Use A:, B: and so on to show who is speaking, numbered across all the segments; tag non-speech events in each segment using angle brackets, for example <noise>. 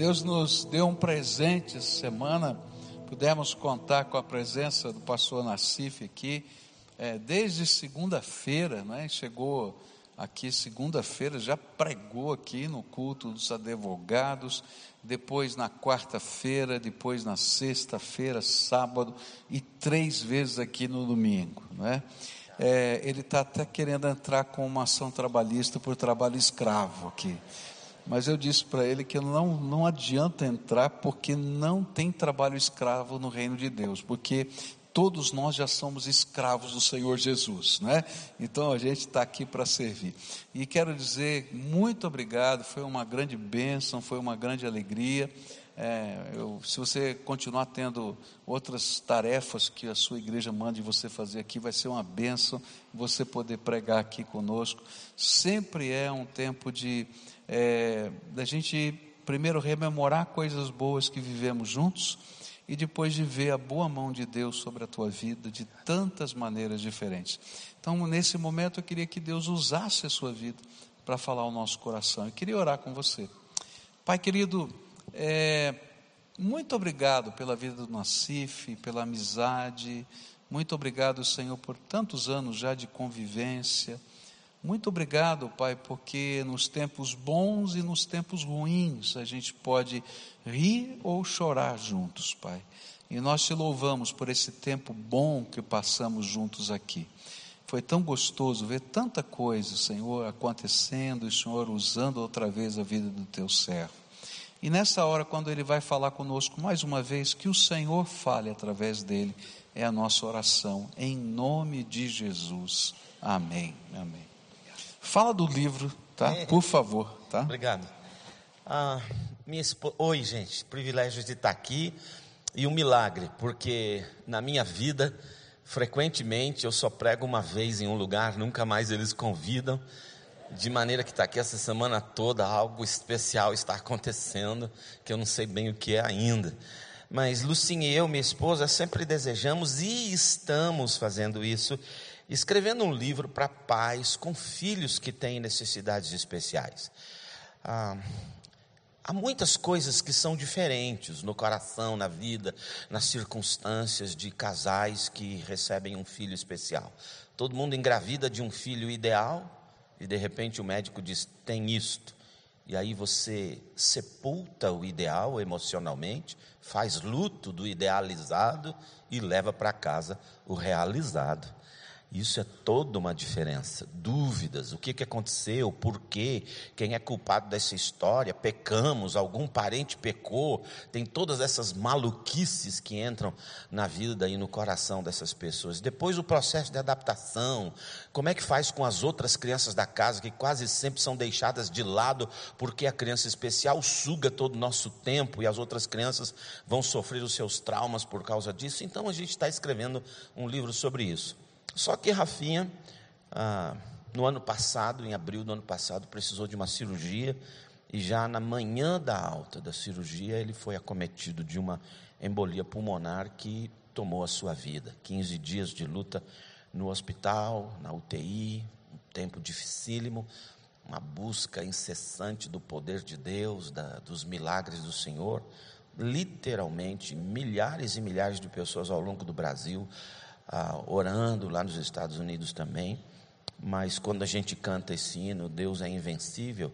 A: Deus nos deu um presente essa semana, pudemos contar com a presença do pastor Nassif aqui, é, desde segunda-feira, né? chegou aqui segunda-feira, já pregou aqui no culto dos advogados, depois na quarta-feira, depois na sexta-feira, sábado e três vezes aqui no domingo, não é? é ele está até querendo entrar com uma ação trabalhista por trabalho escravo aqui. Mas eu disse para ele que não, não adianta entrar porque não tem trabalho escravo no reino de Deus, porque todos nós já somos escravos do Senhor Jesus, né? Então a gente está aqui para servir. E quero dizer muito obrigado, foi uma grande bênção, foi uma grande alegria. É, eu, se você continuar tendo outras tarefas que a sua igreja mande você fazer aqui, vai ser uma bênção você poder pregar aqui conosco. Sempre é um tempo de é, da gente primeiro rememorar coisas boas que vivemos juntos e depois de ver a boa mão de Deus sobre a tua vida de tantas maneiras diferentes. Então, nesse momento, eu queria que Deus usasse a sua vida para falar ao nosso coração. Eu queria orar com você. Pai querido, é, muito obrigado pela vida do Nassif, pela amizade. Muito obrigado, Senhor, por tantos anos já de convivência. Muito obrigado, Pai, porque nos tempos bons e nos tempos ruins a gente pode rir ou chorar juntos, Pai. E nós te louvamos por esse tempo bom que passamos juntos aqui. Foi tão gostoso ver tanta coisa, Senhor, acontecendo e Senhor usando outra vez a vida do teu servo. E nessa hora, quando ele vai falar conosco mais uma vez, que o Senhor fale através dele, é a nossa oração, em nome de Jesus. Amém. Amém. Fala do livro, tá? É. Por favor, tá?
B: Obrigado. Ah, minha esposa... Oi, gente. Privilégio de estar aqui e um milagre, porque na minha vida, frequentemente eu só prego uma vez em um lugar, nunca mais eles convidam. De maneira que está aqui essa semana toda, algo especial está acontecendo, que eu não sei bem o que é ainda. Mas Lucinha e eu, minha esposa, sempre desejamos e estamos fazendo isso escrevendo um livro para pais com filhos que têm necessidades especiais. Ah, há muitas coisas que são diferentes no coração, na vida, nas circunstâncias de casais que recebem um filho especial. Todo mundo engravida de um filho ideal e de repente o médico diz: tem isto. E aí você sepulta o ideal emocionalmente, faz luto do idealizado e leva para casa o realizado. Isso é toda uma diferença. Dúvidas, o que, que aconteceu, por quê, quem é culpado dessa história, pecamos, algum parente pecou, tem todas essas maluquices que entram na vida e no coração dessas pessoas. Depois o processo de adaptação, como é que faz com as outras crianças da casa, que quase sempre são deixadas de lado, porque a criança especial suga todo o nosso tempo e as outras crianças vão sofrer os seus traumas por causa disso. Então a gente está escrevendo um livro sobre isso. Só que Rafinha, ah, no ano passado, em abril do ano passado, precisou de uma cirurgia e já na manhã da alta da cirurgia ele foi acometido de uma embolia pulmonar que tomou a sua vida. 15 dias de luta no hospital, na UTI, um tempo dificílimo, uma busca incessante do poder de Deus, da, dos milagres do Senhor. Literalmente, milhares e milhares de pessoas ao longo do Brasil ah, orando lá nos Estados Unidos também. Mas quando a gente canta esse hino, Deus é invencível,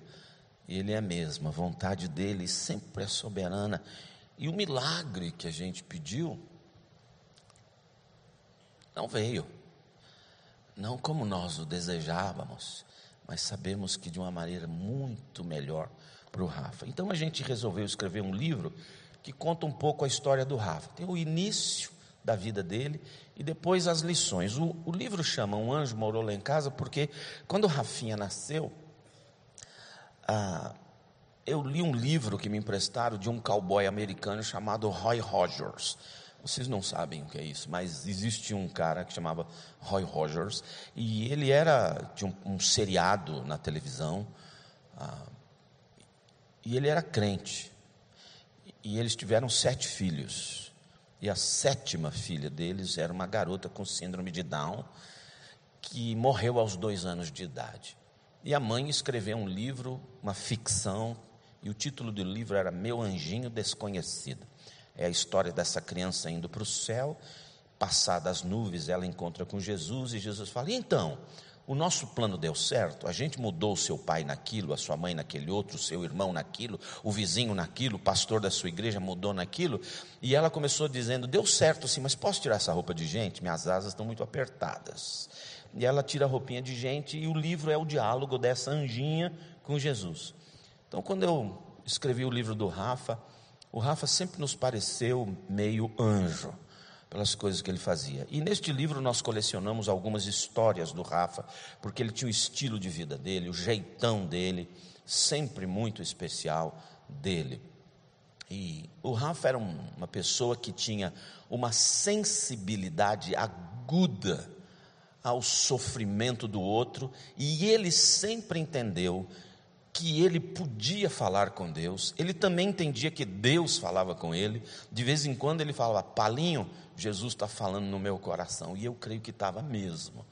B: Ele é mesmo, a vontade dele sempre é soberana. E o milagre que a gente pediu não veio, não como nós o desejávamos, mas sabemos que de uma maneira muito melhor para o Rafa. Então a gente resolveu escrever um livro que conta um pouco a história do Rafa. Tem o início da vida dele e depois as lições. O, o livro chama Um Anjo Morou Lá em Casa porque quando Rafinha nasceu, ah, eu li um livro que me emprestaram de um cowboy americano chamado Roy Rogers. Vocês não sabem o que é isso, mas existe um cara que chamava Roy Rogers e ele era de um, um seriado na televisão ah, e ele era crente e eles tiveram sete filhos. E a sétima filha deles era uma garota com síndrome de Down, que morreu aos dois anos de idade. E a mãe escreveu um livro, uma ficção, E o título do livro era Meu Anjinho Desconhecido. É a história dessa criança indo para o céu, passadas as nuvens, ela encontra com Jesus e Jesus fala: então, o nosso plano deu certo, a gente mudou o seu pai naquilo, a sua mãe naquele outro, o seu irmão naquilo, o vizinho naquilo, o pastor da sua igreja mudou naquilo, e ela começou dizendo: deu certo sim, mas posso tirar essa roupa de gente? Minhas asas estão muito apertadas. E ela tira a roupinha de gente, e o livro é o diálogo dessa anjinha com Jesus. Então, quando eu escrevi o livro do Rafa, o Rafa sempre nos pareceu meio anjo pelas coisas que ele fazia. E neste livro nós colecionamos algumas histórias do Rafa, porque ele tinha o estilo de vida dele, o jeitão dele, sempre muito especial dele. E o Rafa era uma pessoa que tinha uma sensibilidade aguda ao sofrimento do outro, e ele sempre entendeu que ele podia falar com Deus, ele também entendia que Deus falava com ele, de vez em quando ele falava, Palinho, Jesus está falando no meu coração, e eu creio que estava mesmo.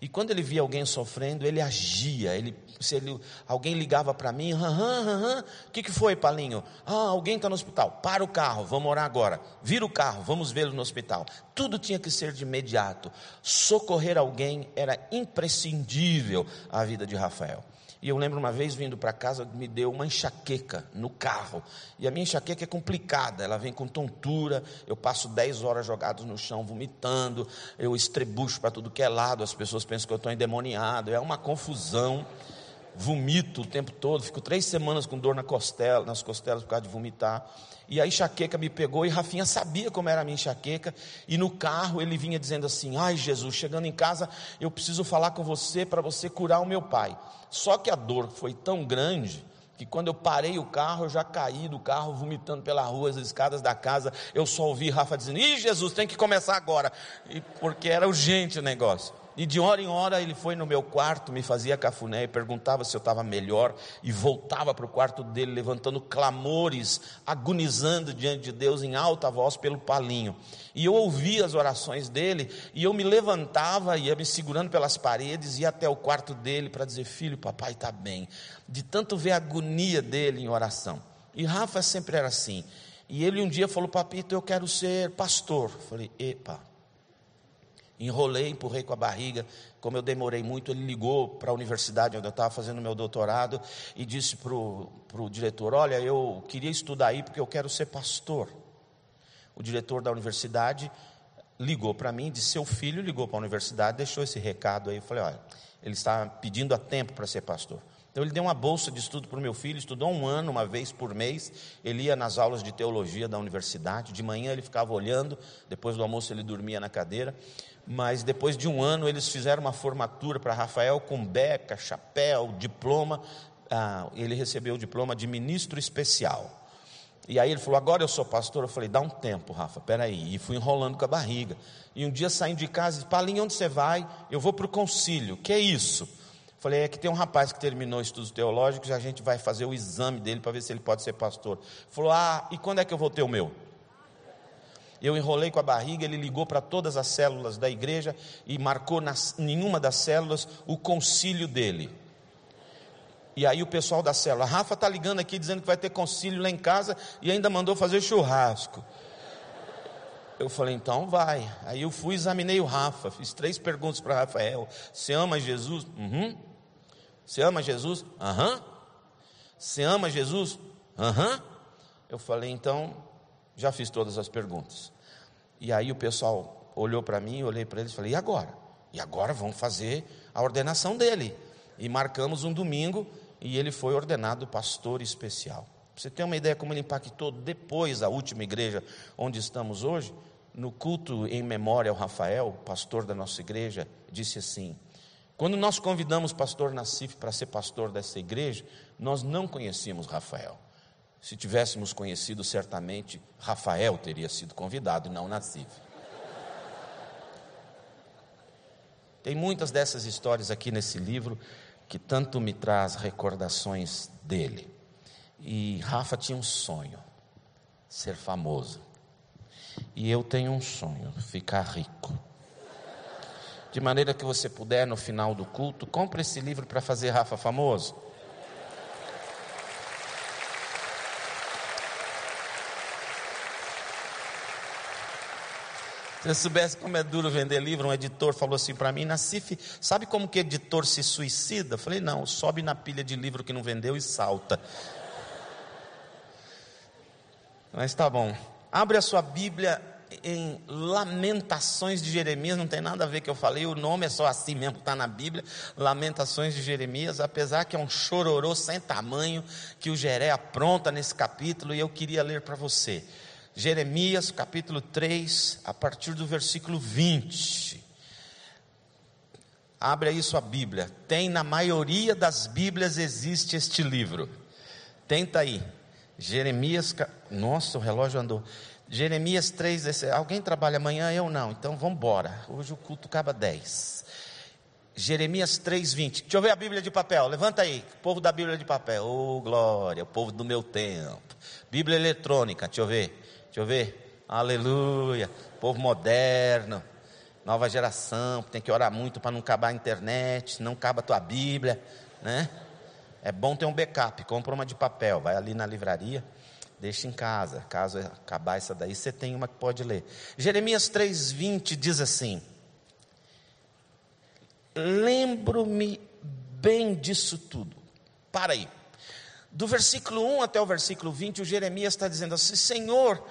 B: E quando ele via alguém sofrendo, ele agia. Ele, se ele, alguém ligava para mim, o que, que foi, Palinho? Ah, alguém está no hospital. Para o carro, vamos orar agora. Vira o carro, vamos vê-lo no hospital. Tudo tinha que ser de imediato. Socorrer alguém era imprescindível à vida de Rafael. E eu lembro uma vez vindo para casa, me deu uma enxaqueca no carro. E a minha enxaqueca é complicada, ela vem com tontura. Eu passo 10 horas jogados no chão, vomitando. Eu estrebucho para tudo que é lado. As pessoas pensam que eu estou endemoniado. É uma confusão. Vomito o tempo todo. Fico três semanas com dor na costela, nas costelas por causa de vomitar. E a enxaqueca me pegou e Rafinha sabia como era a minha enxaqueca. E no carro ele vinha dizendo assim: Ai Jesus, chegando em casa, eu preciso falar com você para você curar o meu pai. Só que a dor foi tão grande que quando eu parei o carro, eu já caí do carro, vomitando pela rua, as escadas da casa. Eu só ouvi Rafa dizendo: Ih, Jesus, tem que começar agora. E porque era urgente o negócio. E de hora em hora ele foi no meu quarto, me fazia cafuné e perguntava se eu estava melhor, e voltava para o quarto dele, levantando clamores, agonizando diante de Deus em alta voz pelo palinho. E eu ouvia as orações dele, e eu me levantava, ia me segurando pelas paredes, ia até o quarto dele para dizer: Filho, papai está bem. De tanto ver a agonia dele em oração. E Rafa sempre era assim. E ele um dia falou: Papito, eu quero ser pastor. Eu falei: Epa Enrolei, empurrei com a barriga. Como eu demorei muito, ele ligou para a universidade onde eu estava fazendo meu doutorado e disse para o diretor: Olha, eu queria estudar aí porque eu quero ser pastor. O diretor da universidade ligou para mim, disse: Seu filho ligou para a universidade, deixou esse recado aí. Eu falei: Olha, ele está pedindo a tempo para ser pastor. Então ele deu uma bolsa de estudo para o meu filho, estudou um ano, uma vez por mês. Ele ia nas aulas de teologia da universidade. De manhã ele ficava olhando, depois do almoço ele dormia na cadeira mas depois de um ano eles fizeram uma formatura para Rafael com beca, chapéu, diploma. Ah, ele recebeu o diploma de ministro especial. E aí ele falou: Agora eu sou pastor. Eu falei: Dá um tempo, Rafa, peraí. E fui enrolando com a barriga. E um dia saindo de casa, disse: Palinho, onde você vai? Eu vou para o concílio. Que é isso? Falei: É que tem um rapaz que terminou estudos teológicos e a gente vai fazer o exame dele para ver se ele pode ser pastor. Falou: Ah, e quando é que eu vou ter o meu? Eu enrolei com a barriga, ele ligou para todas as células da igreja e marcou nas, em uma das células o concílio dele. E aí o pessoal da célula, Rafa está ligando aqui dizendo que vai ter concílio lá em casa e ainda mandou fazer churrasco. Eu falei, então vai. Aí eu fui, examinei o Rafa, fiz três perguntas para Rafael. Você ama Jesus? Uhum. Você ama Jesus? Aham. Você ama Jesus? Aham. Eu falei, então já fiz todas as perguntas. E aí o pessoal olhou para mim, olhei para eles e falei: e agora? E agora vamos fazer a ordenação dele. E marcamos um domingo e ele foi ordenado pastor especial. Você ter uma ideia como ele impactou depois a última igreja onde estamos hoje, no culto em memória ao Rafael, pastor da nossa igreja, disse assim: quando nós convidamos o pastor Nassif para ser pastor dessa igreja, nós não conhecíamos Rafael. Se tivéssemos conhecido, certamente Rafael teria sido convidado e não Nassif. Tem muitas dessas histórias aqui nesse livro que tanto me traz recordações dele. E Rafa tinha um sonho, ser famoso. E eu tenho um sonho, ficar rico de maneira que você puder, no final do culto, compre esse livro para fazer Rafa famoso. Se eu soubesse como é duro vender livro, um editor falou assim para mim, Nacife, sabe como que editor se suicida? Eu falei, não, sobe na pilha de livro que não vendeu e salta. Mas tá bom. Abre a sua Bíblia em Lamentações de Jeremias, não tem nada a ver que eu falei, o nome é só assim mesmo, está na Bíblia, Lamentações de Jeremias, apesar que é um chororô sem tamanho que o Jeré apronta nesse capítulo, e eu queria ler para você. Jeremias capítulo 3, a partir do versículo 20. Abre aí sua Bíblia. Tem na maioria das Bíblias existe este livro. Tenta aí. Jeremias, nossa, o relógio andou. Jeremias 3, esse, alguém trabalha amanhã? Eu não, então vamos embora. Hoje o culto acaba 10. Jeremias 3, 20. Deixa eu ver a Bíblia de papel. Levanta aí, povo da Bíblia de papel. Oh, glória, o povo do meu tempo. Bíblia eletrônica, deixa eu ver. Deixa eu ver. Aleluia. Povo moderno. Nova geração. Tem que orar muito para não acabar a internet. Não acaba a tua Bíblia. Né? É bom ter um backup. Compra uma de papel. Vai ali na livraria. Deixa em casa. Caso acabar essa daí, você tem uma que pode ler. Jeremias 3,20 diz assim: Lembro-me bem disso tudo. Para aí. Do versículo 1 até o versículo 20, o Jeremias está dizendo assim: Senhor,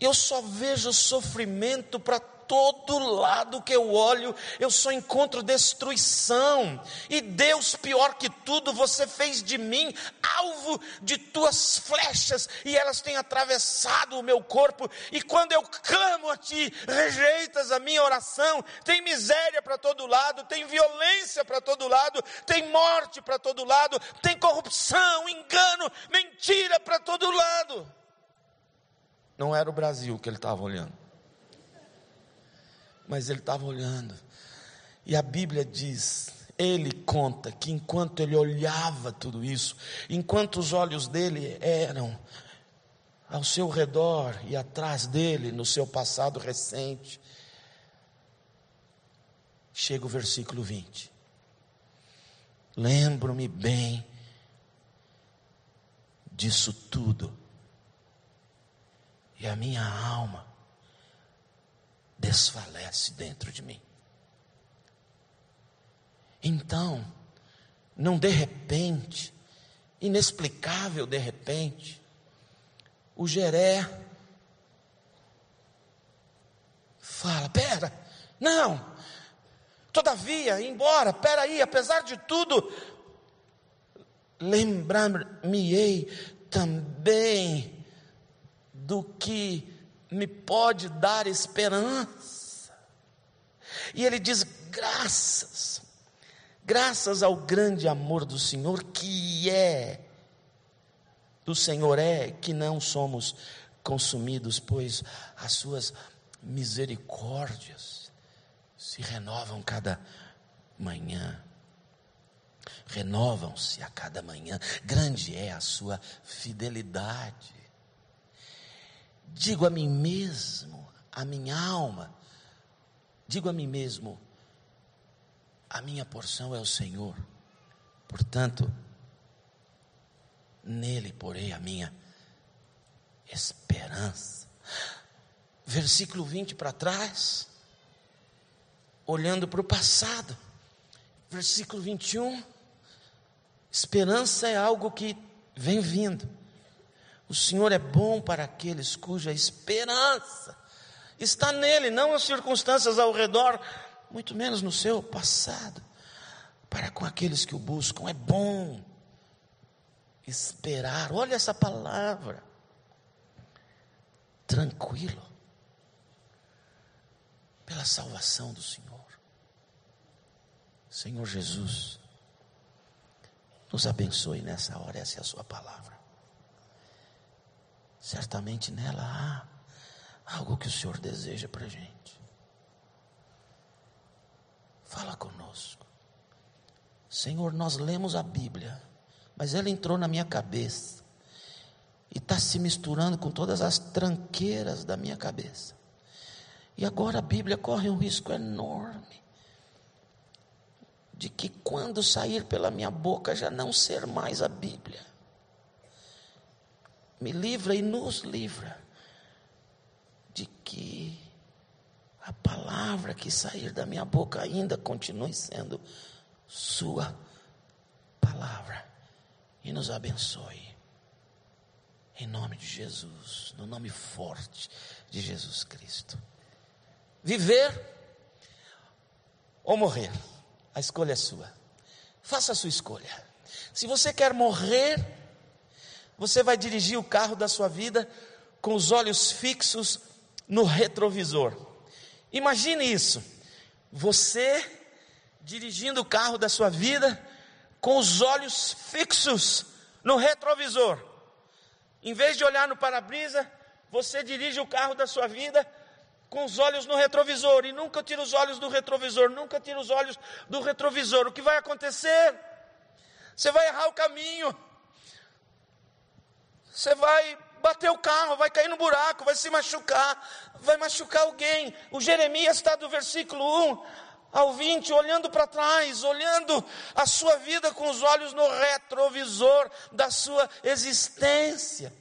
B: eu só vejo sofrimento para todo lado que eu olho, eu só encontro destruição. E Deus, pior que tudo, você fez de mim alvo de tuas flechas, e elas têm atravessado o meu corpo. E quando eu clamo a ti, rejeitas a minha oração. Tem miséria para todo lado, tem violência para todo lado, tem morte para todo lado, tem corrupção, engano, mentira para todo lado. Não era o Brasil que ele estava olhando mas ele estava olhando. E a Bíblia diz, ele conta que enquanto ele olhava tudo isso, enquanto os olhos dele eram ao seu redor e atrás dele, no seu passado recente, chega o versículo 20. Lembro-me bem disso tudo, e a minha alma desfalece dentro de mim. Então, não de repente, inexplicável de repente, o Geré fala: pera, não, todavia, embora, pera aí, apesar de tudo, lembrar-me-ei também do que me pode dar esperança. E ele diz: graças, graças ao grande amor do Senhor, que é, do Senhor é, que não somos consumidos, pois as suas misericórdias se renovam cada manhã. Renovam-se a cada manhã, grande é a sua fidelidade digo a mim mesmo, a minha alma, digo a mim mesmo, a minha porção é o Senhor, portanto, nele porei a minha esperança. Versículo 20 para trás, olhando para o passado, versículo 21, esperança é algo que vem vindo o Senhor é bom para aqueles cuja esperança está nele, não nas circunstâncias ao redor, muito menos no seu passado. Para com aqueles que o buscam, é bom esperar. Olha essa palavra. Tranquilo. Pela salvação do Senhor. Senhor Jesus, nos abençoe nessa hora, essa é a Sua palavra. Certamente nela há algo que o Senhor deseja para a gente. Fala conosco. Senhor, nós lemos a Bíblia, mas ela entrou na minha cabeça e está se misturando com todas as tranqueiras da minha cabeça. E agora a Bíblia corre um risco enorme de que quando sair pela minha boca já não ser mais a Bíblia me livra e nos livra de que a palavra que sair da minha boca ainda continue sendo Sua palavra. E nos abençoe. Em nome de Jesus, no nome forte de Jesus Cristo. Viver ou morrer, a escolha é sua. Faça a sua escolha. Se você quer morrer, você vai dirigir o carro da sua vida com os olhos fixos no retrovisor. Imagine isso. Você dirigindo o carro da sua vida com os olhos fixos no retrovisor. Em vez de olhar no para-brisa, você dirige o carro da sua vida com os olhos no retrovisor e nunca tira os olhos do retrovisor, nunca tira os olhos do retrovisor. O que vai acontecer? Você vai errar o caminho. Você vai bater o carro, vai cair no buraco, vai se machucar, vai machucar alguém. O Jeremias está do versículo 1 ao 20, olhando para trás, olhando a sua vida com os olhos no retrovisor da sua existência.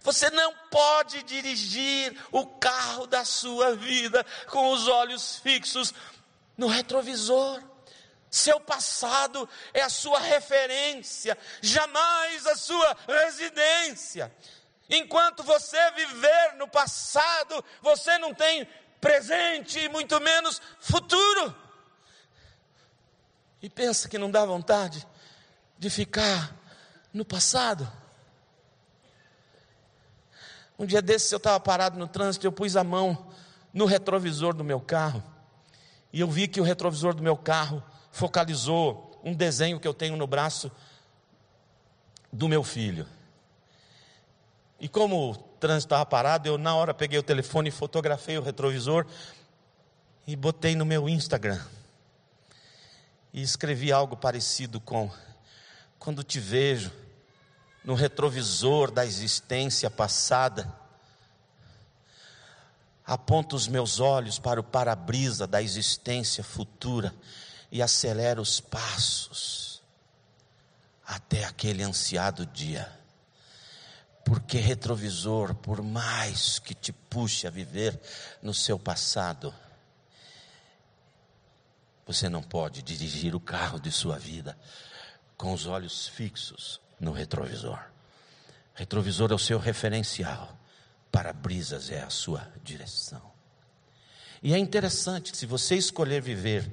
B: Você não pode dirigir o carro da sua vida com os olhos fixos no retrovisor. Seu passado é a sua referência, jamais a sua residência. Enquanto você viver no passado, você não tem presente e muito menos futuro. E pensa que não dá vontade de ficar no passado. Um dia desses eu estava parado no trânsito, eu pus a mão no retrovisor do meu carro. E eu vi que o retrovisor do meu carro focalizou um desenho que eu tenho no braço do meu filho. E como o trânsito estava parado, eu na hora peguei o telefone fotografei o retrovisor e botei no meu Instagram. E escrevi algo parecido com: Quando te vejo no retrovisor da existência passada, aponto os meus olhos para o para-brisa da existência futura e acelero os passos até aquele ansiado dia. Porque retrovisor, por mais que te puxe a viver no seu passado, você não pode dirigir o carro de sua vida com os olhos fixos no retrovisor. Retrovisor é o seu referencial, para-brisas é a sua direção. E é interessante que se você escolher viver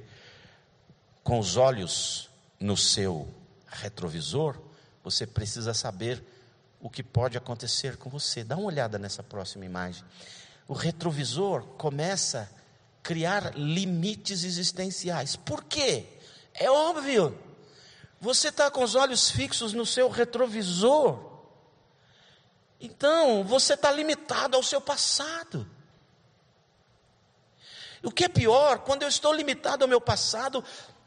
B: com os olhos no seu retrovisor, você precisa saber o que pode acontecer com você. Dá uma olhada nessa próxima imagem. O retrovisor começa a criar limites existenciais. Por quê? É óbvio. Você está com os olhos fixos no seu retrovisor. Então, você está limitado ao seu passado. O que é pior, quando eu estou limitado ao meu passado,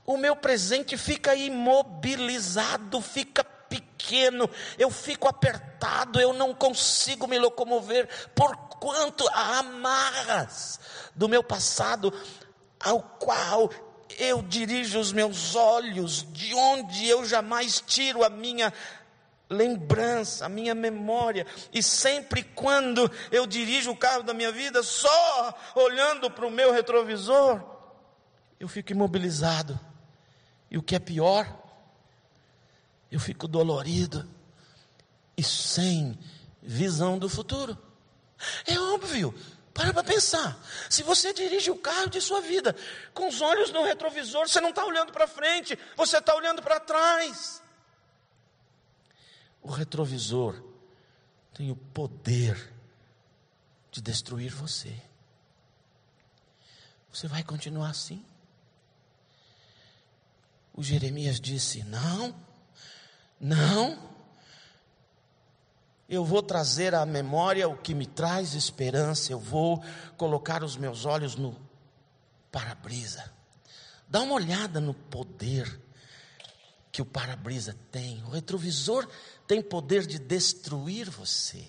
B: o meu presente fica imobilizado, fica pequeno, eu fico apertado, eu não consigo me locomover, porquanto há amarras do meu passado, ao qual eu dirijo os meus olhos, de onde eu jamais tiro a minha lembrança, a minha memória, e sempre quando eu dirijo o carro da minha vida, só olhando para o meu retrovisor, eu fico imobilizado, e o que é pior, eu fico dolorido e sem visão do futuro. É óbvio, para para pensar. Se você dirige o carro de sua vida com os olhos no retrovisor, você não está olhando para frente, você está olhando para trás. O retrovisor tem o poder de destruir você. Você vai continuar assim? O Jeremias disse: Não, não eu vou trazer à memória o que me traz esperança, eu vou colocar os meus olhos no para-brisa. Dá uma olhada no poder que o para-brisa tem. O retrovisor tem poder de destruir você,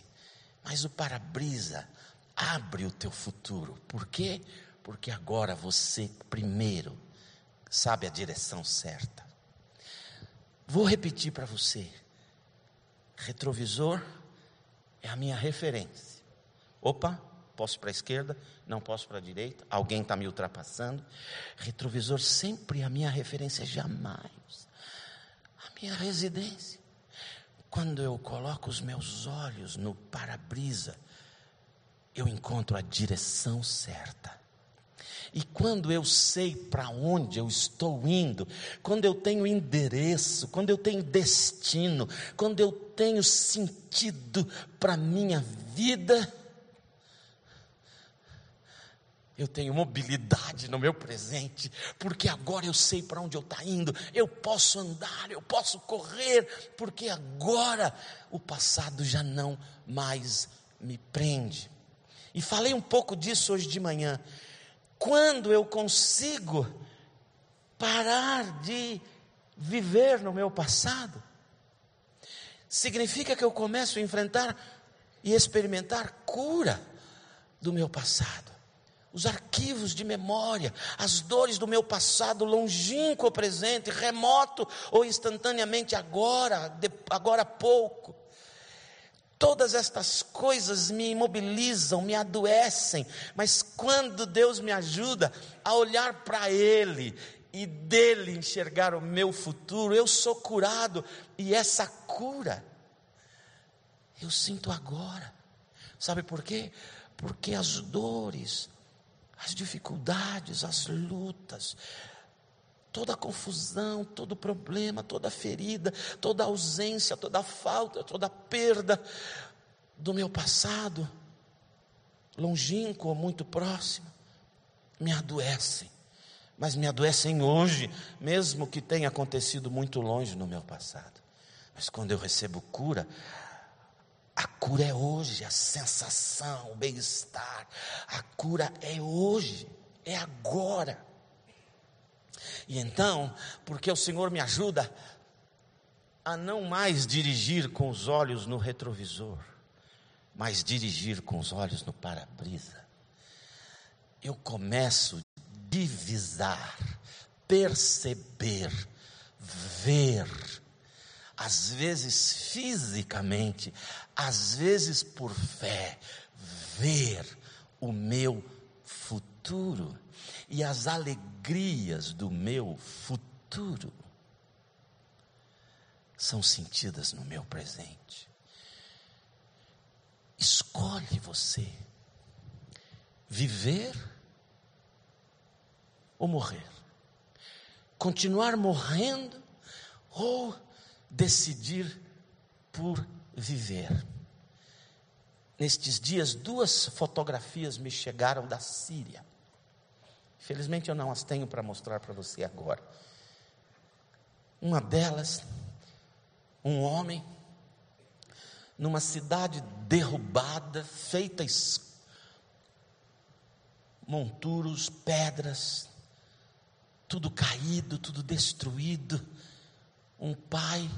B: mas o para-brisa abre o teu futuro. Por quê? Porque agora você primeiro sabe a direção certa. Vou repetir para você. Retrovisor é a minha referência. Opa, posso para a esquerda, não posso para a direita, alguém está me ultrapassando. Retrovisor sempre a minha referência, jamais a minha residência. Quando eu coloco os meus olhos no para-brisa, eu encontro a direção certa. E quando eu sei para onde eu estou indo, quando eu tenho endereço, quando eu tenho destino, quando eu tenho sentido para minha vida, eu tenho mobilidade no meu presente, porque agora eu sei para onde eu estou indo, eu posso andar, eu posso correr, porque agora o passado já não mais me prende. E falei um pouco disso hoje de manhã. Quando eu consigo parar de viver no meu passado, significa que eu começo a enfrentar e experimentar cura do meu passado. Os arquivos de memória, as dores do meu passado longínquo presente, remoto ou instantaneamente agora, agora há pouco. Todas estas coisas me imobilizam, me adoecem, mas quando Deus me ajuda a olhar para Ele e dele enxergar o meu futuro, eu sou curado, e essa cura eu sinto agora. Sabe por quê? Porque as dores, as dificuldades, as lutas, toda confusão, todo problema, toda ferida, toda ausência, toda falta, toda perda do meu passado, longínquo ou muito próximo, me adoecem. Mas me adoecem hoje, mesmo que tenha acontecido muito longe no meu passado. Mas quando eu recebo cura, a cura é hoje, a sensação, o bem-estar. A cura é hoje, é agora. E então, porque o Senhor me ajuda a não mais dirigir com os olhos no retrovisor, mas dirigir com os olhos no para-brisa, eu começo a divisar, perceber, ver, às vezes fisicamente, às vezes por fé, ver o meu futuro e as alegrias do meu futuro são sentidas no meu presente. Escolhe você viver ou morrer, continuar morrendo ou decidir por viver. Nestes dias, duas fotografias me chegaram da Síria. Felizmente eu não as tenho para mostrar para você agora. Uma delas, um homem, numa cidade derrubada, feita monturos, pedras, tudo caído, tudo destruído um pai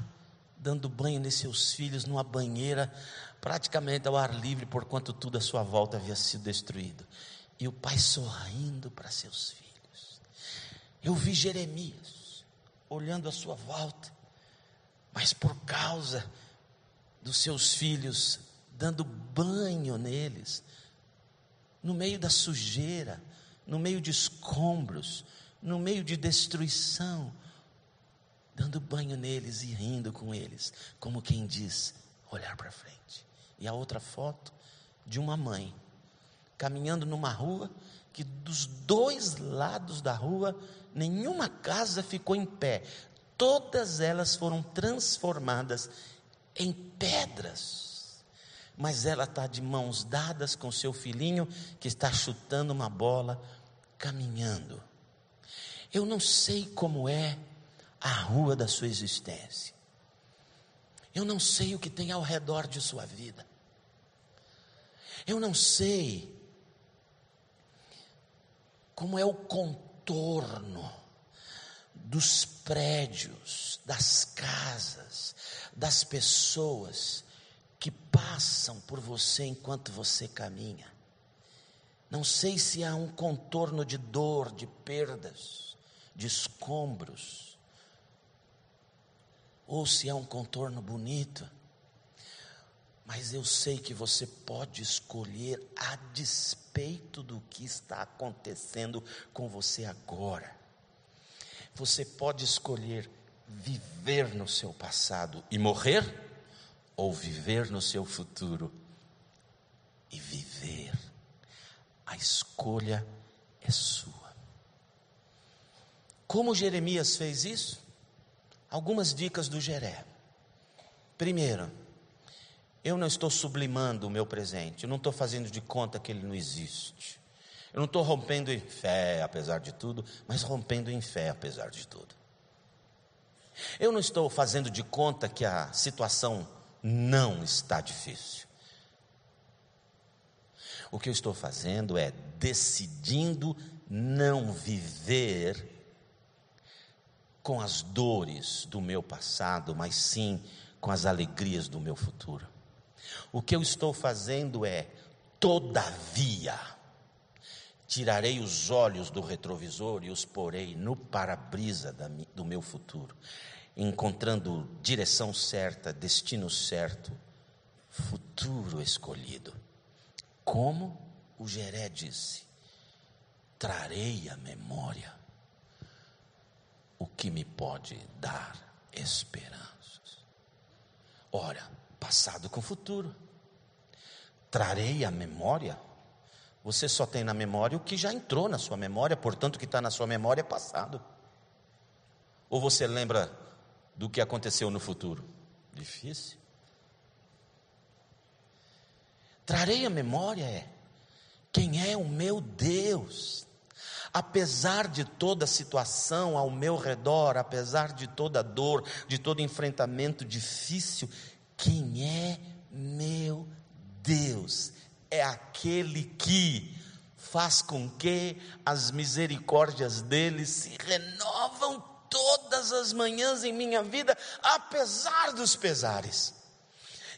B: dando banho nos seus filhos numa banheira, praticamente ao ar livre, por quanto tudo à sua volta havia sido destruído. E o pai sorrindo para seus filhos. Eu vi Jeremias olhando à sua volta, mas por causa dos seus filhos, dando banho neles, no meio da sujeira, no meio de escombros, no meio de destruição, dando banho neles e rindo com eles, como quem diz, olhar para frente. E a outra foto de uma mãe caminhando numa rua que dos dois lados da rua nenhuma casa ficou em pé, todas elas foram transformadas em pedras. Mas ela está de mãos dadas com seu filhinho que está chutando uma bola, caminhando. Eu não sei como é a rua da sua existência. Eu não sei o que tem ao redor de sua vida. Eu não sei como é o contorno dos prédios, das casas, das pessoas que passam por você enquanto você caminha. Não sei se há um contorno de dor, de perdas, de escombros ou se é um contorno bonito. Mas eu sei que você pode escolher a despeito do que está acontecendo com você agora. Você pode escolher viver no seu passado e morrer, ou viver no seu futuro e viver. A escolha é sua. Como Jeremias fez isso? Algumas dicas do Jeré. Primeiro, eu não estou sublimando o meu presente, eu não estou fazendo de conta que ele não existe. Eu não estou rompendo em fé, apesar de tudo, mas rompendo em fé, apesar de tudo. Eu não estou fazendo de conta que a situação não está difícil. O que eu estou fazendo é decidindo não viver com as dores do meu passado, mas sim com as alegrias do meu futuro. O que eu estou fazendo é, todavia, tirarei os olhos do retrovisor e os porei no para-brisa do meu futuro, encontrando direção certa, destino certo, futuro escolhido. Como o Geré disse, trarei à memória o que me pode dar esperanças. Ora, passado com futuro. Trarei a memória. Você só tem na memória o que já entrou na sua memória, portanto, o que está na sua memória é passado. Ou você lembra do que aconteceu no futuro? Difícil. Trarei a memória é quem é o meu Deus. Apesar de toda a situação ao meu redor, apesar de toda dor, de todo enfrentamento difícil, quem é meu Deus? É aquele que faz com que as misericórdias dele se renovam todas as manhãs em minha vida, apesar dos pesares.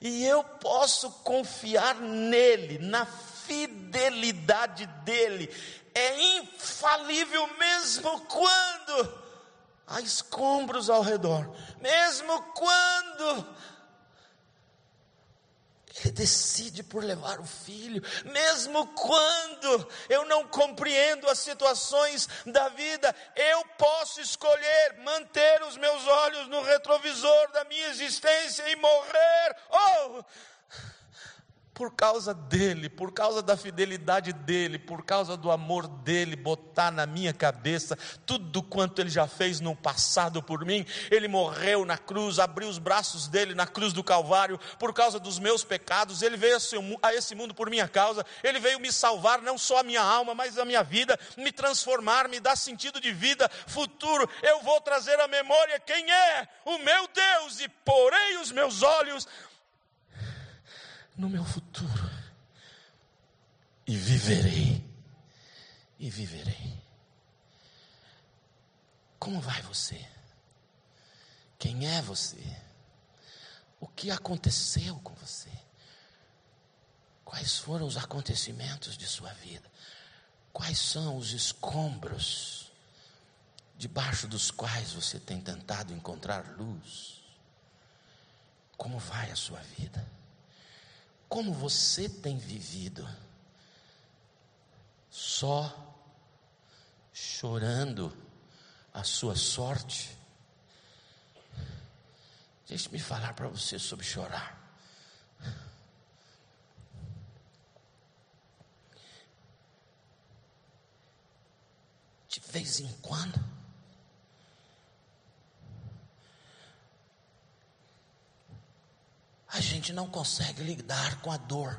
B: E eu posso confiar nele, na fidelidade dele. É infalível mesmo quando há escombros ao redor, mesmo quando ele decide por levar o filho, mesmo quando eu não compreendo as situações da vida, eu posso escolher manter os meus olhos no retrovisor da minha existência e morrer. Oh! Por causa dele, por causa da fidelidade dele, por causa do amor dele, botar na minha cabeça tudo quanto ele já fez no passado por mim. Ele morreu na cruz, abriu os braços dele na cruz do Calvário, por causa dos meus pecados. Ele veio a esse mundo por minha causa. Ele veio me salvar, não só a minha alma, mas a minha vida, me transformar, me dar sentido de vida futuro. Eu vou trazer à memória quem é o meu Deus e porei os meus olhos no meu futuro e viverei. E viverei. Como vai você? Quem é você? O que aconteceu com você? Quais foram os acontecimentos de sua vida? Quais são os escombros debaixo dos quais você tem tentado encontrar luz? Como vai a sua vida? Como você tem vivido? Só chorando a sua sorte? Deixe-me falar para você sobre chorar. De vez em quando, a gente não consegue lidar com a dor.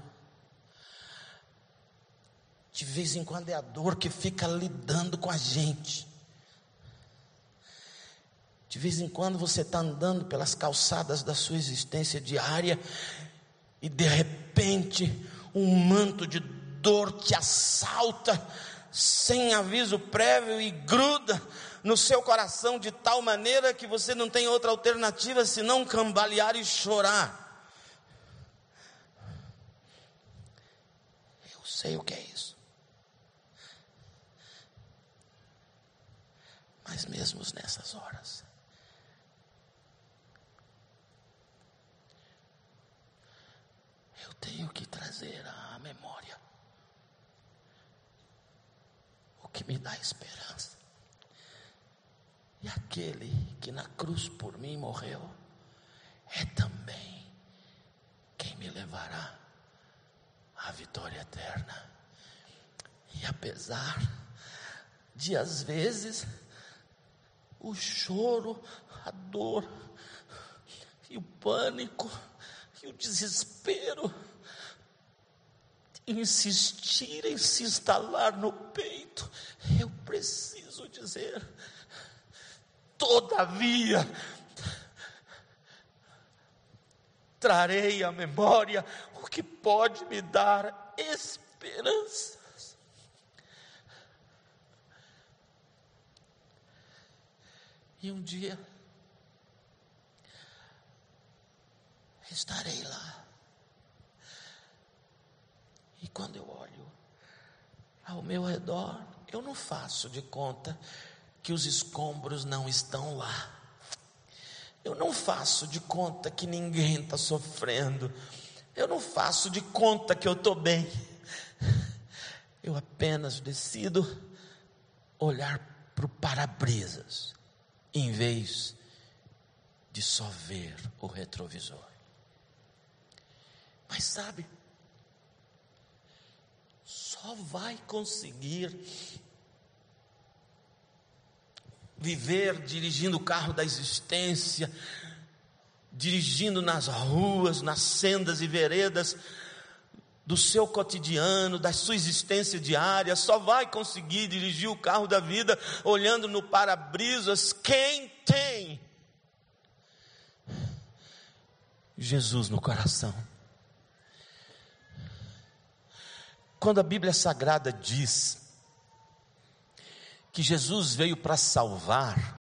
B: De vez em quando é a dor que fica lidando com a gente. De vez em quando você está andando pelas calçadas da sua existência diária e de repente um manto de dor te assalta sem aviso prévio e gruda no seu coração de tal maneira que você não tem outra alternativa senão cambalear e chorar. Sei o que é isso. Mas mesmo nessas horas, tenho que trazer à memória o que me dá esperança. E aquele que na cruz por mim morreu, é também quem me levará à vitória eterna. E apesar de às vezes o choro, a dor e o pânico e o desespero insistir em se instalar no peito, eu preciso dizer, todavia, trarei à memória o que pode me dar esperanças. E um dia estarei lá. E quando eu olho ao meu redor, eu não faço de conta que os escombros não estão lá. Eu não faço de conta que ninguém está sofrendo. Eu não faço de conta que eu estou bem. Eu apenas decido olhar para o para-brisas, em vez de só ver o retrovisor. Mas sabe, só vai conseguir viver dirigindo o carro da existência, dirigindo nas ruas, nas sendas e veredas do seu cotidiano, da sua existência diária, só vai conseguir dirigir o carro da vida olhando no para-brisas quem tem Jesus no coração. Quando a Bíblia Sagrada diz que Jesus veio para salvar,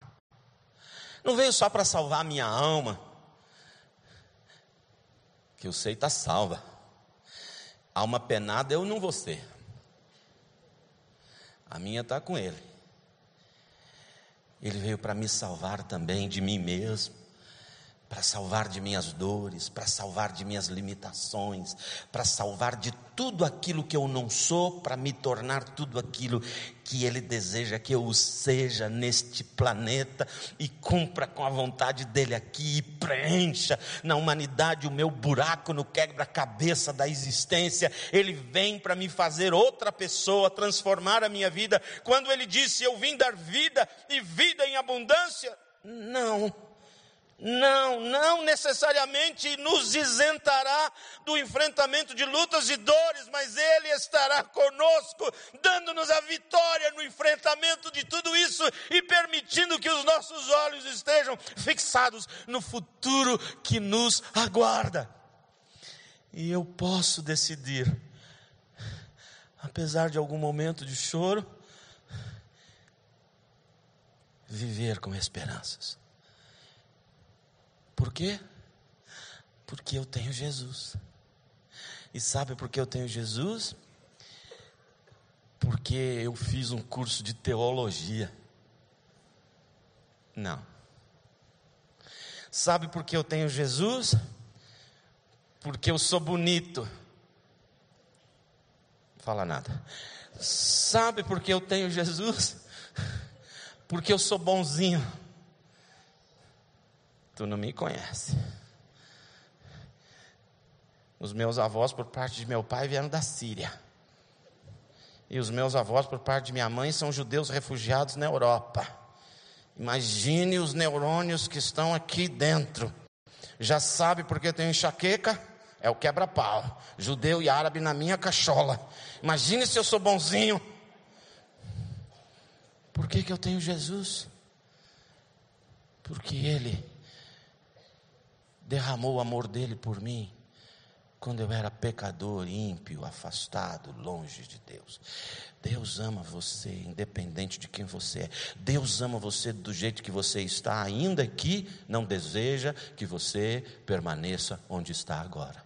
B: não veio só para salvar a minha alma, que eu sei está salva. Alma penada eu não vou ser. A minha está com Ele. Ele veio para me salvar também de mim mesmo para salvar de minhas dores, para salvar de minhas limitações, para salvar de tudo aquilo que eu não sou, para me tornar tudo aquilo que Ele deseja que eu seja neste planeta e cumpra com a vontade dEle aqui e preencha na humanidade o meu buraco no quebra-cabeça da existência. Ele vem para me fazer outra pessoa, transformar a minha vida. Quando Ele disse: Eu vim dar vida e vida em abundância, não não, não necessariamente nos isentará do enfrentamento de lutas e dores, mas Ele estará conosco, dando-nos a vitória no enfrentamento de tudo isso e permitindo que os nossos olhos estejam fixados no futuro que nos aguarda. E eu posso decidir, apesar de algum momento de choro, viver com esperanças. Por quê? Porque eu tenho Jesus. E sabe por que eu tenho Jesus? Porque eu fiz um curso de teologia. Não. Sabe por que eu tenho Jesus? Porque eu sou bonito. Fala nada. Sabe por que eu tenho Jesus? Porque eu sou bonzinho. Tu não me conhece. Os meus avós, por parte de meu pai, vieram da Síria. E os meus avós, por parte de minha mãe, são judeus refugiados na Europa. Imagine os neurônios que estão aqui dentro. Já sabe porque tenho enxaqueca? É o quebra-pau. Judeu e árabe na minha cachola. Imagine se eu sou bonzinho. Por que, que eu tenho Jesus? Porque Ele derramou o amor dele por mim quando eu era pecador, ímpio, afastado, longe de Deus. Deus ama você, independente de quem você é. Deus ama você do jeito que você está, ainda que não deseja que você permaneça onde está agora.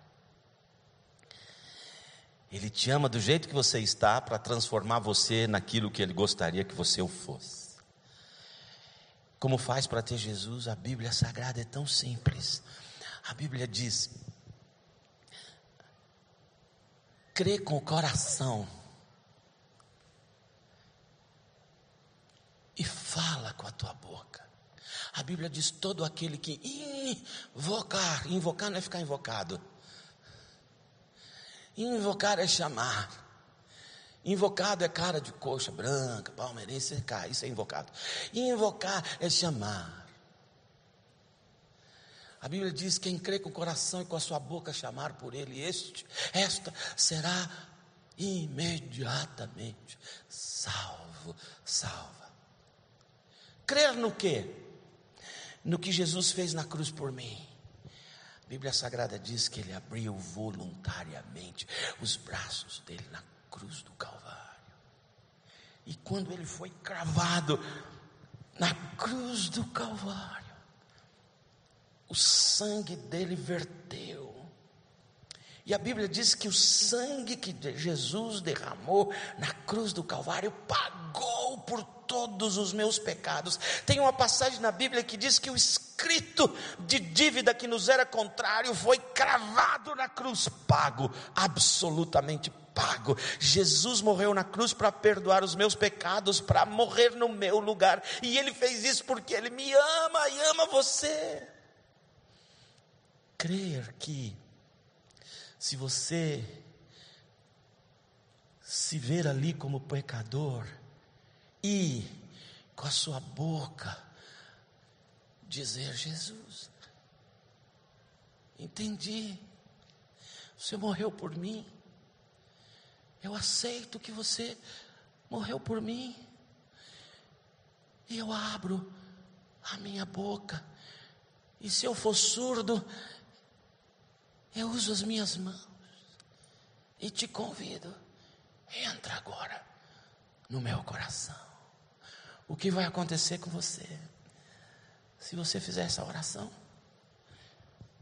B: Ele te ama do jeito que você está para transformar você naquilo que ele gostaria que você o fosse. Como faz para ter Jesus? A Bíblia Sagrada é tão simples. A Bíblia diz: crê com o coração e fala com a tua boca. A Bíblia diz: todo aquele que invocar, invocar não é ficar invocado, invocar é chamar. Invocado é cara de coxa branca, palmeirense, isso é invocado. Invocar é chamar. A Bíblia diz: quem crê com o coração e com a sua boca chamar por ele, este, esta será imediatamente salvo, salva. Crer no quê? No que Jesus fez na cruz por mim. A Bíblia Sagrada diz que ele abriu voluntariamente os braços dele na cruz do Calvário. E quando ele foi cravado na cruz do Calvário, o sangue dele verteu. E a Bíblia diz que o sangue que Jesus derramou na cruz do Calvário pagou por todos os meus pecados. Tem uma passagem na Bíblia que diz que o escrito de dívida que nos era contrário foi cravado na cruz, pago, absolutamente pago. Jesus morreu na cruz para perdoar os meus pecados, para morrer no meu lugar. E ele fez isso porque ele me ama e ama você crer que, se você se ver ali como pecador e com a sua boca dizer: Jesus, entendi, você morreu por mim, eu aceito que você morreu por mim, e eu abro a minha boca, e se eu for surdo, eu uso as minhas mãos e te convido, entra agora no meu coração. O que vai acontecer com você? Se você fizer essa oração,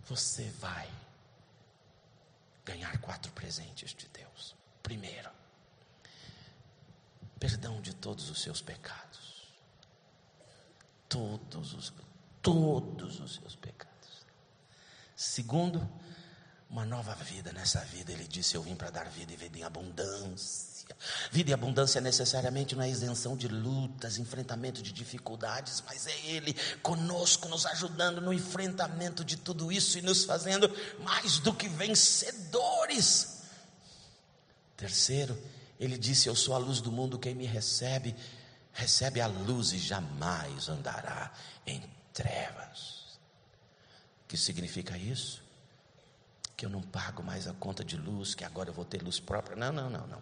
B: você vai ganhar quatro presentes de Deus. Primeiro, perdão de todos os seus pecados. Todos os todos os seus pecados. Segundo, uma nova vida nessa vida. Ele disse: Eu vim para dar vida e vida em abundância. Vida e abundância necessariamente não é isenção de lutas, enfrentamento de dificuldades, mas é Ele conosco, nos ajudando no enfrentamento de tudo isso e nos fazendo mais do que vencedores. Terceiro, Ele disse: Eu sou a luz do mundo, quem me recebe, recebe a luz e jamais andará em trevas. O que significa isso? Que eu não pago mais a conta de luz, que agora eu vou ter luz própria. Não, não, não, não.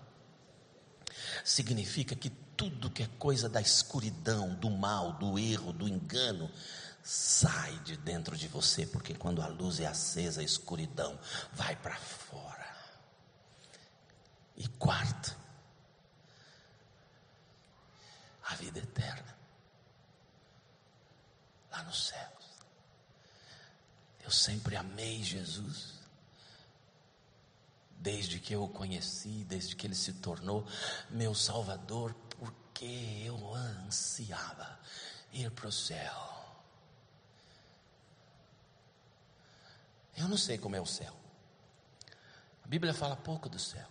B: Significa que tudo que é coisa da escuridão, do mal, do erro, do engano, sai de dentro de você, porque quando a luz é acesa, a escuridão vai para fora. E quarto, a vida eterna, lá nos céus. Eu sempre amei Jesus desde que eu o conheci, desde que ele se tornou meu Salvador, porque eu ansiava ir para o céu. Eu não sei como é o céu. A Bíblia fala pouco do céu.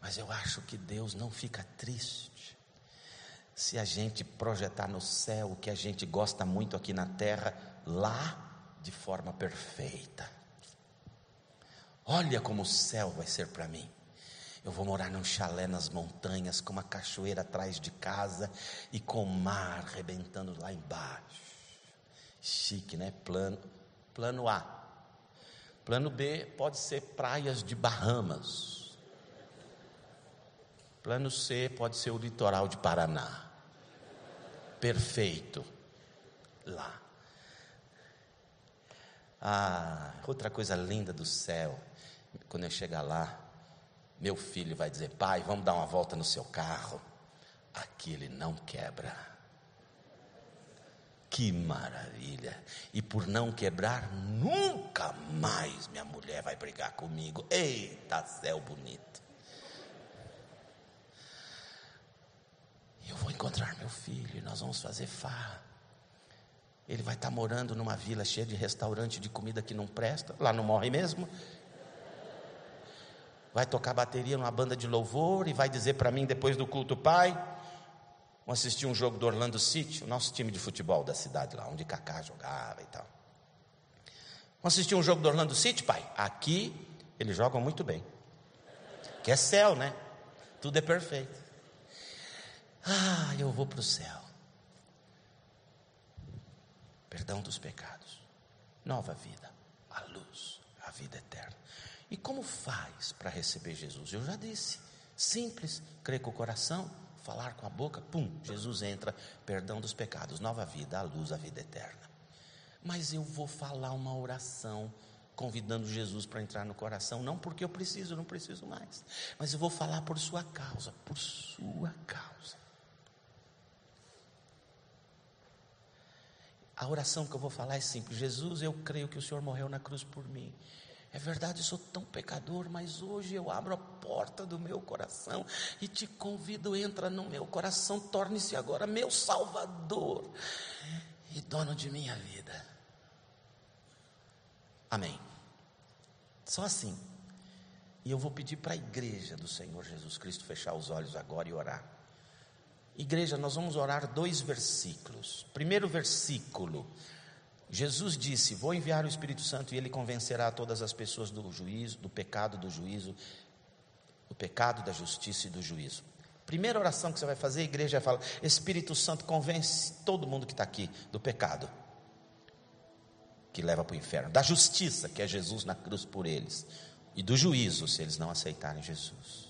B: Mas eu acho que Deus não fica triste se a gente projetar no céu o que a gente gosta muito aqui na terra, lá de forma perfeita. Olha como o céu vai ser para mim. Eu vou morar num chalé nas montanhas, com uma cachoeira atrás de casa e com o mar rebentando lá embaixo. Chique, né? Plano, plano A. Plano B pode ser praias de Bahamas. Plano C pode ser o litoral de Paraná. Perfeito. Lá. Ah, outra coisa linda do céu quando eu chegar lá, meu filho vai dizer: Pai, vamos dar uma volta no seu carro. Aqui ele não quebra. Que maravilha! E por não quebrar, nunca mais minha mulher vai brigar comigo. Eita, céu bonito! Eu vou encontrar meu filho e nós vamos fazer farra. Ele vai estar morando numa vila cheia de restaurante de comida que não presta, lá não morre mesmo. Vai tocar bateria numa banda de louvor e vai dizer para mim depois do culto, pai, vamos assistir um jogo do Orlando City, o nosso time de futebol da cidade lá, onde Kaká jogava e tal. Vamos assistir um jogo do Orlando City, pai? Aqui eles jogam muito bem. Que é céu, né? Tudo é perfeito. Ah, eu vou para o céu. Perdão dos pecados, nova vida, a luz, a vida eterna. E como faz para receber Jesus? Eu já disse, simples, crer com o coração, falar com a boca, pum, Jesus entra, perdão dos pecados, nova vida, a luz, a vida eterna. Mas eu vou falar uma oração convidando Jesus para entrar no coração, não porque eu preciso, não preciso mais, mas eu vou falar por sua causa, por sua causa. A oração que eu vou falar é simples: Jesus, eu creio que o Senhor morreu na cruz por mim. É verdade, eu sou tão pecador, mas hoje eu abro a porta do meu coração e te convido, entra no meu coração, torne-se agora meu Salvador e dono de minha vida. Amém. Só assim. E eu vou pedir para a igreja do Senhor Jesus Cristo fechar os olhos agora e orar. Igreja, nós vamos orar dois versículos. Primeiro versículo, Jesus disse: Vou enviar o Espírito Santo e ele convencerá todas as pessoas do juízo, do pecado, do juízo, do pecado, da justiça e do juízo. Primeira oração que você vai fazer, a igreja fala: Espírito Santo convence todo mundo que está aqui do pecado, que leva para o inferno, da justiça, que é Jesus na cruz por eles, e do juízo, se eles não aceitarem Jesus.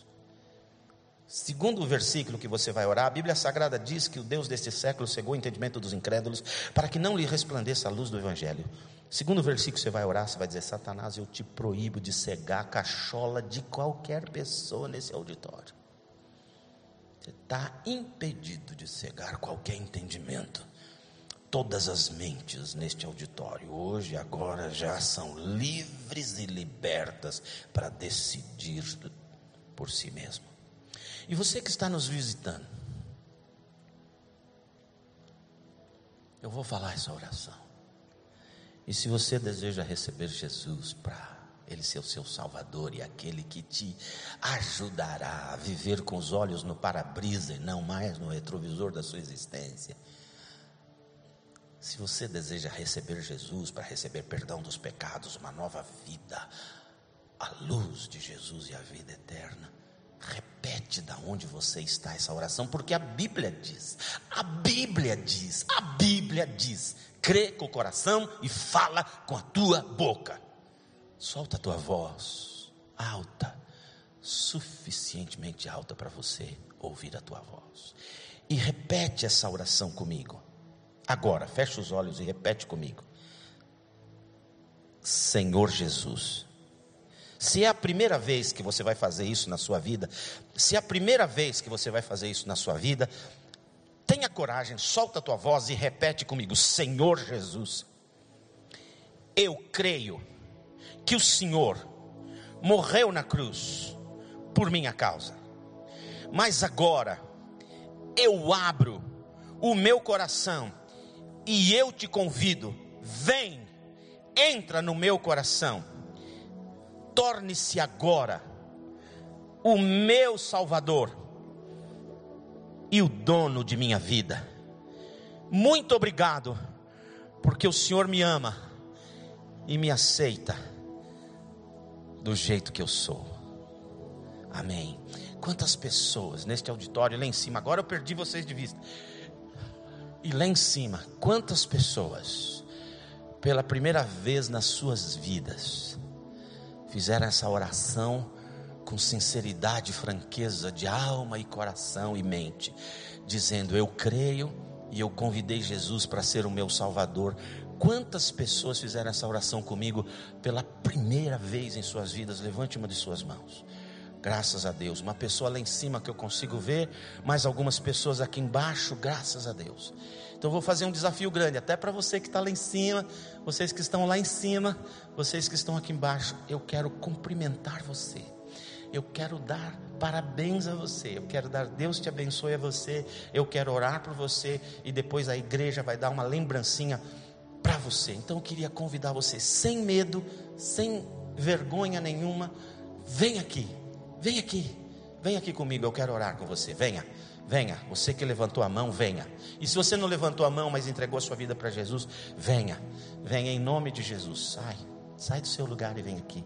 B: Segundo o versículo que você vai orar, a Bíblia Sagrada diz que o Deus deste século cegou o entendimento dos incrédulos para que não lhe resplandeça a luz do Evangelho. Segundo o versículo que você vai orar, você vai dizer: Satanás, eu te proíbo de cegar a cachola de qualquer pessoa nesse auditório. Você está impedido de cegar qualquer entendimento todas as mentes neste auditório, hoje e agora, já são livres e libertas para decidir por si mesmo. E você que está nos visitando, eu vou falar essa oração. E se você deseja receber Jesus para ele ser o seu Salvador e aquele que te ajudará a viver com os olhos no para-brisa e não mais no retrovisor da sua existência, se você deseja receber Jesus para receber perdão dos pecados, uma nova vida, a luz de Jesus e a vida eterna, repete da onde você está essa oração, porque a Bíblia diz, a Bíblia diz, a Bíblia diz, crê com o coração e fala com a tua boca. Solta a tua voz alta, suficientemente alta para você ouvir a tua voz. E repete essa oração comigo. Agora, fecha os olhos e repete comigo. Senhor Jesus. Se é a primeira vez que você vai fazer isso na sua vida, se é a primeira vez que você vai fazer isso na sua vida, tenha coragem, solta a tua voz e repete comigo: Senhor Jesus, eu creio que o Senhor morreu na cruz por minha causa, mas agora eu abro o meu coração e eu te convido, vem, entra no meu coração, torne-se agora o meu Salvador e o dono de minha vida. Muito obrigado, porque o Senhor me ama e me aceita do jeito que eu sou. Amém. Quantas pessoas neste auditório lá em cima, agora eu perdi vocês de vista e lá em cima, quantas pessoas, pela primeira vez nas suas vidas, fizeram essa oração com sinceridade, franqueza de alma e coração e mente, dizendo: Eu creio e eu convidei Jesus para ser o meu Salvador. Quantas pessoas fizeram essa oração comigo pela primeira vez em suas vidas? Levante uma de suas mãos. Graças a Deus. Uma pessoa lá em cima que eu consigo ver, mais algumas pessoas aqui embaixo, graças a Deus. Então vou fazer um desafio grande, até para você que está lá em cima, vocês que estão lá em cima, vocês que estão aqui embaixo. Eu quero cumprimentar você. Eu quero dar parabéns a você. Eu quero dar Deus te abençoe a você. Eu quero orar por você e depois a igreja vai dar uma lembrancinha para você. Então eu queria convidar você sem medo, sem vergonha nenhuma, vem aqui Vem aqui, vem aqui comigo, eu quero orar com você. Venha, venha. Você que levantou a mão, venha. E se você não levantou a mão, mas entregou a sua vida para Jesus, venha, venha em nome de Jesus. Sai, sai do seu lugar e vem aqui.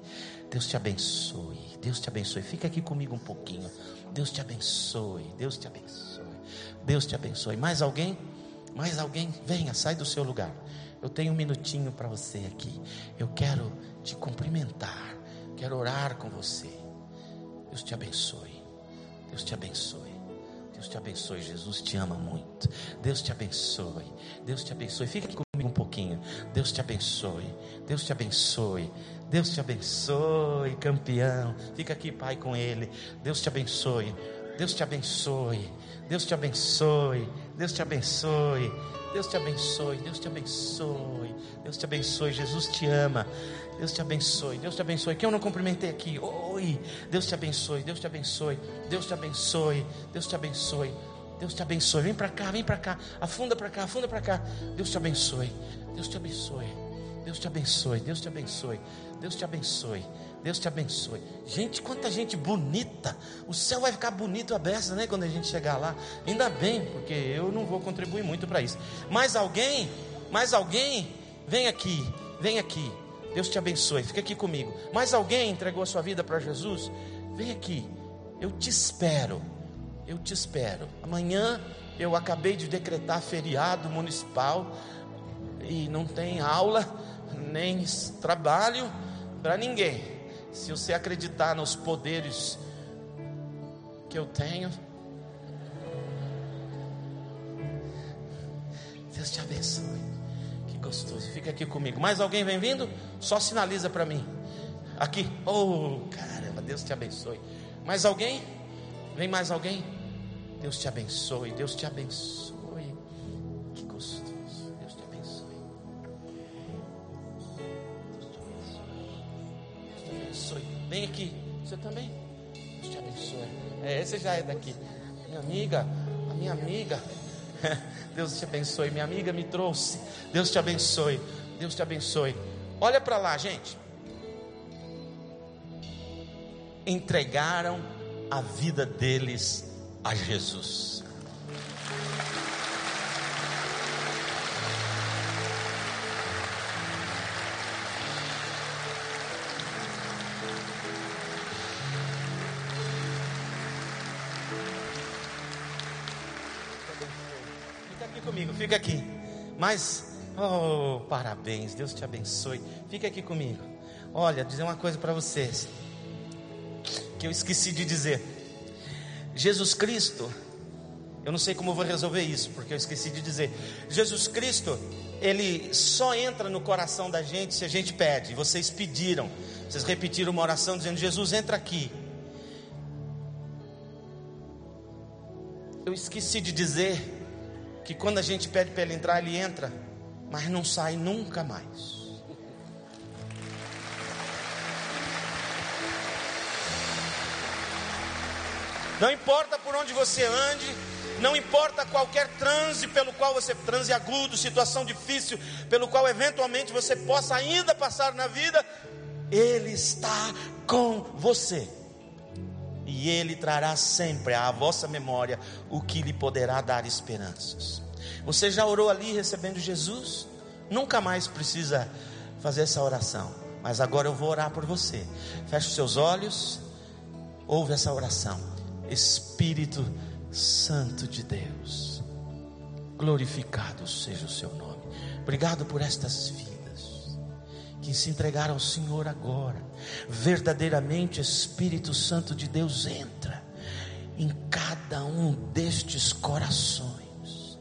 B: Deus te abençoe, Deus te abençoe. Fica aqui comigo um pouquinho. Deus te abençoe, Deus te abençoe, Deus te abençoe. Mais alguém? Mais alguém? Venha, sai do seu lugar. Eu tenho um minutinho para você aqui. Eu quero te cumprimentar. Quero orar com você. Deus te abençoe. Deus te abençoe. Deus te abençoe. Jesus te ama muito. Deus te abençoe. Deus te abençoe. Fica aqui comigo um pouquinho. Deus te abençoe. Deus te abençoe. Deus te abençoe, campeão. Fica aqui, Pai, com ele. Deus te abençoe. Deus te abençoe. Deus te abençoe. Deus te abençoe. Deus te abençoe. Deus te abençoe. Deus te abençoe. Jesus te ama. Deus te abençoe. Deus te abençoe. Quem eu não cumprimentei aqui? Oi. Deus te abençoe. Deus te abençoe. Deus te abençoe. Deus te abençoe. Deus te abençoe. Vem para cá, vem para cá. Afunda para cá, afunda para cá. Deus te abençoe. Deus te abençoe. Deus te abençoe. Deus te abençoe. Deus te abençoe. Deus te abençoe. Gente, quanta gente bonita. O céu vai ficar bonito a beça, né? Quando a gente chegar lá. Ainda bem, porque eu não vou contribuir muito para isso. Mais alguém? Mais alguém? Vem aqui. Vem aqui. Deus te abençoe. Fica aqui comigo. Mais alguém entregou a sua vida para Jesus? Vem aqui. Eu te espero. Eu te espero. Amanhã eu acabei de decretar feriado municipal e não tem aula, nem trabalho para ninguém. Se você acreditar nos poderes que eu tenho, Deus te abençoe. Que gostoso. Fica aqui comigo. Mais alguém vem vindo? Só sinaliza para mim. Aqui. Oh, caramba, Deus te abençoe. Mais alguém? Vem mais alguém? Deus te abençoe. Deus te abençoe. Vem aqui. Você também? Deus te abençoe. É, esse já é daqui. Minha amiga, a minha amiga. <laughs> Deus te abençoe. Minha amiga me trouxe. Deus te abençoe. Deus te abençoe. Olha para lá, gente. Entregaram a vida deles a Jesus. Fica aqui. Mas, oh, parabéns, Deus te abençoe. Fica aqui comigo. Olha, dizer uma coisa para vocês que eu esqueci de dizer. Jesus Cristo, eu não sei como vou resolver isso, porque eu esqueci de dizer. Jesus Cristo, ele só entra no coração da gente se a gente pede. Vocês pediram, vocês repetiram uma oração dizendo: Jesus, entra aqui. Eu esqueci de dizer que quando a gente pede para ele entrar, ele entra, mas não sai nunca mais. Não importa por onde você ande, não importa qualquer transe pelo qual você transe agudo, situação difícil, pelo qual eventualmente você possa ainda passar na vida, ele está com você e Ele trará sempre à vossa memória o que lhe poderá dar esperanças. Você já orou ali recebendo Jesus? Nunca mais precisa fazer essa oração, mas agora eu vou orar por você. Feche os seus olhos, ouve essa oração. Espírito Santo de Deus, glorificado seja o seu nome. Obrigado por estas vidas que se entregaram ao Senhor agora. Verdadeiramente, Espírito Santo de Deus entra em cada um destes corações.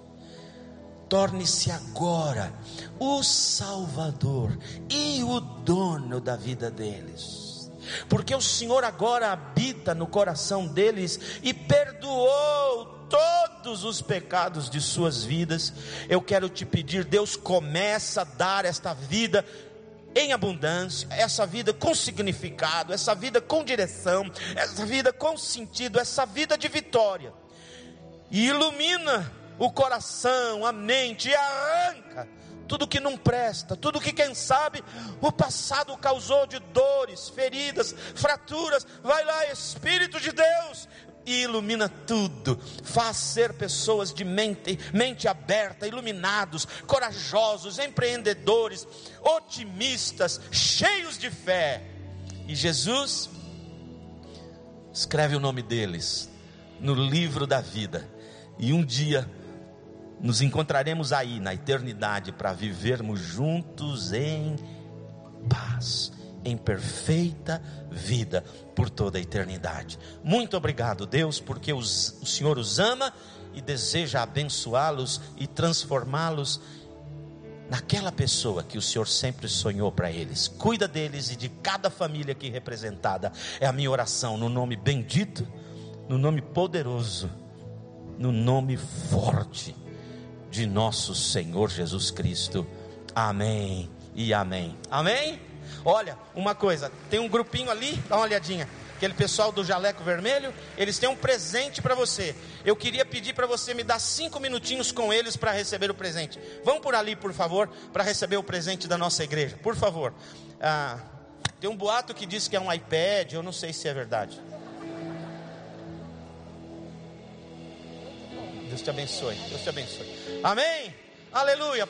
B: Torne-se agora o Salvador e o dono da vida deles. Porque o Senhor agora habita no coração deles e perdoou todos os pecados de suas vidas. Eu quero te pedir, Deus começa a dar esta vida em abundância, essa vida com significado, essa vida com direção, essa vida com sentido, essa vida de vitória. E ilumina o coração, a mente e arranca tudo que não presta, tudo que quem sabe o passado causou de dores, feridas, fraturas. Vai lá, Espírito de Deus, ilumina tudo, faz ser pessoas de mente, mente aberta, iluminados, corajosos, empreendedores, otimistas, cheios de fé. E Jesus escreve o nome deles no livro da vida, e um dia nos encontraremos aí na eternidade para vivermos juntos em paz em perfeita vida por toda a eternidade. Muito obrigado, Deus, porque os, o Senhor os ama e deseja abençoá-los e transformá-los naquela pessoa que o Senhor sempre sonhou para eles. Cuida deles e de cada família aqui representada. É a minha oração no nome bendito, no nome poderoso, no nome forte de nosso Senhor Jesus Cristo. Amém e amém. Amém. Olha, uma coisa, tem um grupinho ali, dá uma olhadinha. Aquele pessoal do jaleco vermelho, eles têm um presente para você. Eu queria pedir para você me dar cinco minutinhos com eles para receber o presente. Vão por ali, por favor, para receber o presente da nossa igreja, por favor. Ah, tem um boato que diz que é um iPad, eu não sei se é verdade. Deus te abençoe, Deus te abençoe. Amém? Aleluia.